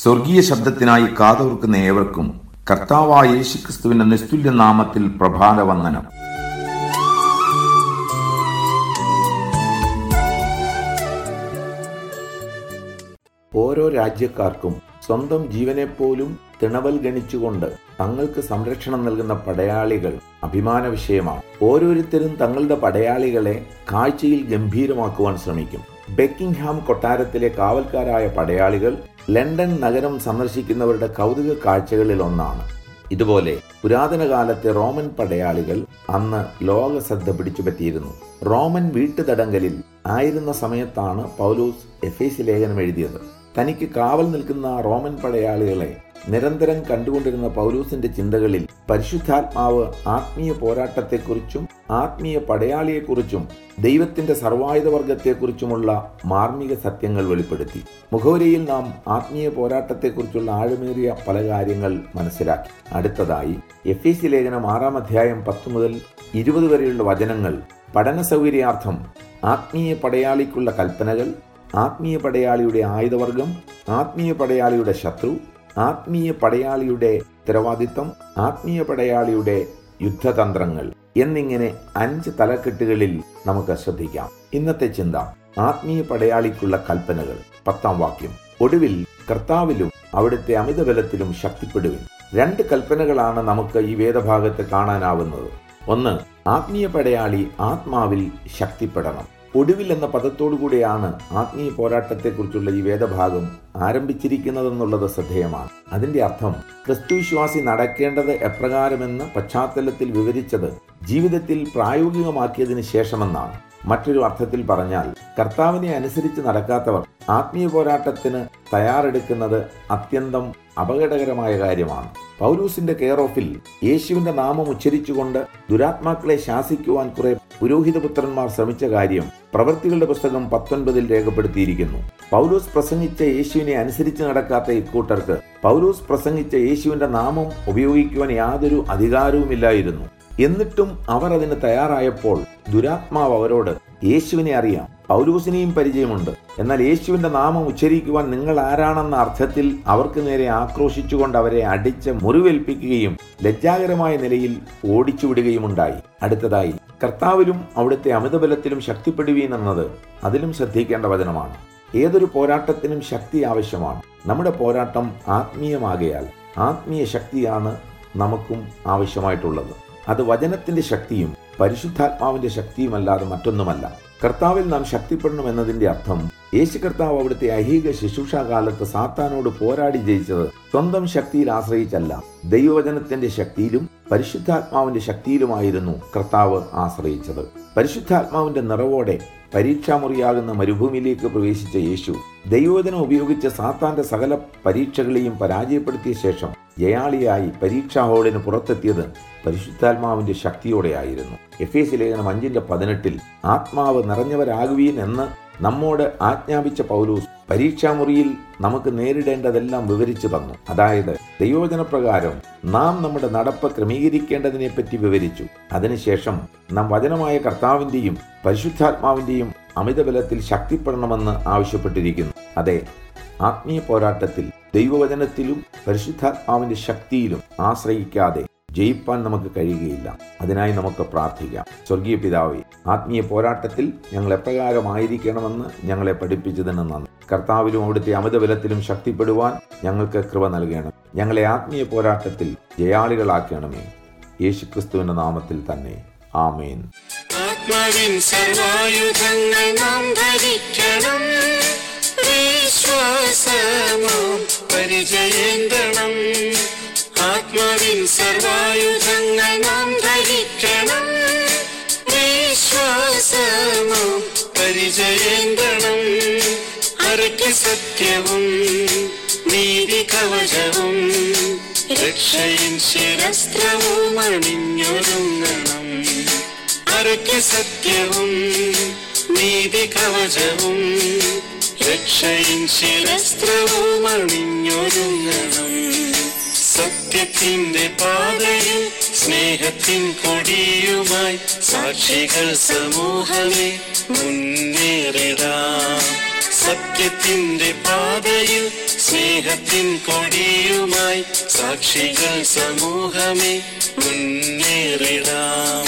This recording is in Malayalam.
സ്വർഗീയ ശബ്ദത്തിനായി കാതോർക്കുന്ന ഏവർക്കും കർത്താവായ യേശുക്രിസ്തുവിന്റെ നിസ്തുല്യ നാമത്തിൽ പ്രഭാത വന്ദനം ഓരോ രാജ്യക്കാർക്കും സ്വന്തം ജീവനെപ്പോലും തിണവൽ ഗണിച്ചുകൊണ്ട് തങ്ങൾക്ക് സംരക്ഷണം നൽകുന്ന പടയാളികൾ അഭിമാന വിഷയമാണ്. ഓരോരുത്തരും തങ്ങളുടെ പടയാളികളെ കാഴ്ചയിൽ ഗംഭീരമാക്കുവാൻ ശ്രമിക്കും. ബെക്കിംഗ്ഹാം കൊട്ടാരത്തിലെ കാവൽക്കാരായ പടയാളികൾ ലണ്ടൻ നഗരം സന്ദർശിക്കുന്നവരുടെ കൗതുക കാഴ്ചകളിൽ ഒന്നാണ്. ഇതുപോലെ പുരാതന കാലത്തെ റോമൻ പടയാളികൾ അന്ന് ലോക ശ്രദ്ധ പിടിച്ചുപറ്റിയിരുന്നു. റോമൻ വീട്ടുതടങ്കലിൽ ആയിരുന്ന സമയത്താണ് പൗലൂസ് എഫേസ് ലേഖനം എഴുതിയത്. തനിക്ക് കാവൽ നിൽക്കുന്ന റോമൻ പടയാളികളെ നിരന്തരം കണ്ടുകൊണ്ടിരുന്ന പൗലൂസിന്റെ ചിന്തകളിൽ പരിശുദ്ധാത്മാവ് ആത്മീയ പോരാട്ടത്തെക്കുറിച്ചും ആത്മീയ പടയാളിയെക്കുറിച്ചും ദൈവത്തിന്റെ സർവായുധ വർഗത്തെക്കുറിച്ചുമുള്ള മാർമിക സത്യങ്ങൾ വെളിപ്പെടുത്തി. മുഖവരിയിൽ നാം ആത്മീയ പോരാട്ടത്തെക്കുറിച്ചുള്ള ആഴമേറിയ പല കാര്യങ്ങൾ മനസ്സിലാക്കി. അടുത്തതായി എഫ് എസ് ലേഖനം ആറാം അധ്യായം പത്ത് മുതൽ ഇരുപത് വരെയുള്ള വചനങ്ങൾ പഠന സൗകര്യാർത്ഥം ആത്മീയ പടയാളിക്കുള്ള കൽപ്പനകൾ ആത്മീയ പടയാളിയുടെ ആയുധവർഗം ആത്മീയ പടയാളിയുടെ ശത്രു ആത്മീയ പടയാളിയുടെ ഉത്തരവാദിത്തം ആത്മീയ പടയാളിയുടെ യുദ്ധതന്ത്രങ്ങൾ. എന്നിങ്ങനെ അഞ്ച് തലക്കെട്ടുകളിൽ നമുക്ക് ശ്രദ്ധിക്കാം. ഇന്നത്തെ ചിന്ത ആത്മീയ പടയാളിക്കുള്ള കൽപ്പനകൾ. പത്താം വാക്യം. ഒടുവിൽ കർത്താവിലും അവിടുത്തെ അമിതബലത്തിലും ശക്തിപ്പെടുവിൻ. രണ്ട് കൽപ്പനകളാണ് നമുക്ക് ഈ വേദഭാഗത്ത് കാണാനാവുന്നത്. ഒന്ന് ആത്മീയ പടയാളി ആത്മാവിൽ ശക്തിപ്പെടണം. ഒടുവിൽ എന്ന പദത്തോടുകൂടിയാണ് ആത്മീയ പോരാട്ടത്തെക്കുറിച്ചുള്ള ഈ വേദഭാഗം ആരംഭിച്ചിരിക്കുന്നതെന്നുള്ളത് ശ്രദ്ധേയമാണ്. അതിന്റെ അർത്ഥം ക്രിസ്തുവിശ്വാസി നടക്കേണ്ടത് എപ്രകാരമെന്ന് പശ്ചാത്തലത്തിൽ വിവരിച്ചത് ജീവിതത്തിൽ പ്രായോഗികമാക്കിയതിനു ശേഷമെന്നാണ്. മറ്റൊരു അർത്ഥത്തിൽ പറഞ്ഞാൽ കർത്താവിനെ അനുസരിച്ച് നടക്കാത്തവർ ആത്മീയ പോരാട്ടത്തിന് തയ്യാറെടുക്കുന്നത് അത്യന്തം അപകടകരമായ കാര്യമാണ്. പൗലൂസിന്റെ കെയർ ഓഫിൽ യേശുവിന്റെ നാമം ഉച്ചരിച്ചുകൊണ്ട് ദുരാത്മാക്കളെ ശാസിക്കുവാൻ കുറെ പുരോഹിതപുത്രന്മാർ ശ്രമിച്ച കാര്യം പ്രവൃത്തികളുടെ പുസ്തകം പത്തൊൻപതിൽ രേഖപ്പെടുത്തിയിരിക്കുന്നു. പൗലൂസ് പ്രസംഗിച്ച യേശുവിനെ അനുസരിച്ച് നടക്കാത്ത ഇക്കൂട്ടർക്ക് പൗലൂസ് പ്രസംഗിച്ച യേശുവിന്റെ നാമം ഉപയോഗിക്കുവാൻ യാതൊരു അധികാരവുമില്ലായിരുന്നു. എന്നിട്ടും അവർ അതിന് തയ്യാറായപ്പോൾ ദുരാത്മാവ് അവരോട് യേശുവിനെ അറിയാം പൗലൂസിനെയും പരിചയമുണ്ട്. എന്നാൽ യേശുവിന്റെ നാമം ഉച്ചരിക്കുവാൻ നിങ്ങൾ ആരാണെന്ന അർത്ഥത്തിൽ അവർക്ക് നേരെ ആക്രോശിച്ചുകൊണ്ട് അവരെ അടിച്ച് മുറിവേൽപ്പിക്കുകയും ലജ്ജാകരമായ നിലയിൽ ഓടിച്ചുവിടുകയുമുണ്ടായി. അടുത്തതായി കർത്താവിലും അവിടുത്തെ അമിതബലത്തിലും ശക്തിപ്പെടുവീൻ എന്നത് അതിലും ശ്രദ്ധിക്കേണ്ട വചനമാണ്. ഏതൊരു പോരാട്ടത്തിനും ശക്തി ആവശ്യമാണ്. നമ്മുടെ പോരാട്ടം ആത്മീയമാകയാൽ ആത്മീയ ശക്തിയാണ് നമുക്കും ആവശ്യമായിട്ടുള്ളത്. അത് വചനത്തിന്റെ ശക്തിയും പരിശുദ്ധാത്മാവിന്റെ ശക്തിയുമല്ലാതെ മറ്റൊന്നുമല്ല. കർത്താവിൽ നാം ശക്തിപ്പെടണം എന്നതിന്റെ അർത്ഥം യേശു കർത്താവ് അവിടുത്തെ ഐഹിക ശുശ്രൂഷാകാലത്ത് സാത്താനോട് പോരാടി ജയിച്ചത് സ്വന്തം ശക്തിയിൽ ആശ്രയിച്ചല്ല. ദൈവവചനത്തിന്റെ ശക്തിയിലും പരിശുദ്ധാത്മാവിന്റെ ശക്തിയിലുമായിരുന്നു കർത്താവ് ആശ്രയിച്ചത്. പരിശുദ്ധാത്മാവിന്റെ നിറവോടെ പരീക്ഷാമുറിയാകുന്ന മരുഭൂമിയിലേക്ക് പ്രവേശിച്ച യേശു ദൈവവചനം ഉപയോഗിച്ച് സാത്താന്റെ സകല പരീക്ഷകളെയും പരാജയപ്പെടുത്തിയ ശേഷം ജയാളിയായി പരീക്ഷാ ഹാളിന് പുറത്തെത്തിയത് പരിശുദ്ധാത്മാവിന്റെ ശക്തിയോടെയായിരുന്നു. എഫ് എസ് ലേഖനം അഞ്ചിന്റെ പതിനെട്ടിൽ ആത്മാവ് നിറഞ്ഞവരാകുവീൻ എന്ന് നമ്മോട് ആജ്ഞാപിച്ച പൗലൂസ് പരീക്ഷാമുറിയിൽ നമുക്ക് നേരിടേണ്ടതെല്ലാം വിവരിച്ചു തന്നു. അതായത് ദൈവവചനപ്രകാരം നാം നമ്മുടെ നടപ്പ് ക്രമീകരിക്കേണ്ടതിനെ പറ്റി വിവരിച്ചു. അതിനുശേഷം നാം വചനമായ കർത്താവിന്റെയും പരിശുദ്ധാത്മാവിന്റെയും അമിതബലത്തിൽ ശക്തിപ്പെടണമെന്ന് ആവശ്യപ്പെട്ടിരിക്കുന്നു. അതെ ആത്മീയ പോരാട്ടത്തിൽ ദൈവവചനത്തിലും പരിശുദ്ധാത്മാവിന്റെ ശക്തിയിലും ആശ്രയിക്കാതെ ജയിപ്പാൻ നമുക്ക് കഴിയുകയില്ല. അതിനായി നമുക്ക് പ്രാർത്ഥിക്കാം. സ്വർഗീയ പിതാവെ ആത്മീയ പോരാട്ടത്തിൽ ഞങ്ങൾ എപ്രകാരമായിരിക്കണമെന്ന് ഞങ്ങളെ പഠിപ്പിച്ചതിന് നന്ദി. കർത്താവിലും അവിടുത്തെ അമിതബലത്തിലും ശക്തിപ്പെടുവാൻ ഞങ്ങൾക്ക് കൃപ നൽകണം ഞങ്ങളെ ആത്മീയ പോരാട്ടത്തിൽ ജയാളികളാക്കണമേ. യേശുക്രിസ്തുവിന്റെ നാമത്തിൽ തന്നെ. ആമേൻ. സർവായുധങ്ങൾ നാം സത്യവും നീതി കവചവും രക്ഷയും ശിരസ്ത്രവും അണിഞ്ഞൊരുങ്ങണം. അരയ്ക്ക് സത്യവും നീതി കവചവും രക്ഷയും ശിരസ്ത്രവും അണിഞ്ഞൊരുങ്ങണം. സത്യത്തിന്റെ പാതയിൽ സ്നേഹത്തിൻ കൊടിയുമായി സാക്ഷികൾ സമൂഹമേ മുന്നേറിടാം. സത്യത്തിന്റെ പാതയിൽ സ്നേഹത്തിൻ കൊടിയുമായി സാക്ഷികൾ സമൂഹമേ മുന്നേറിടാം.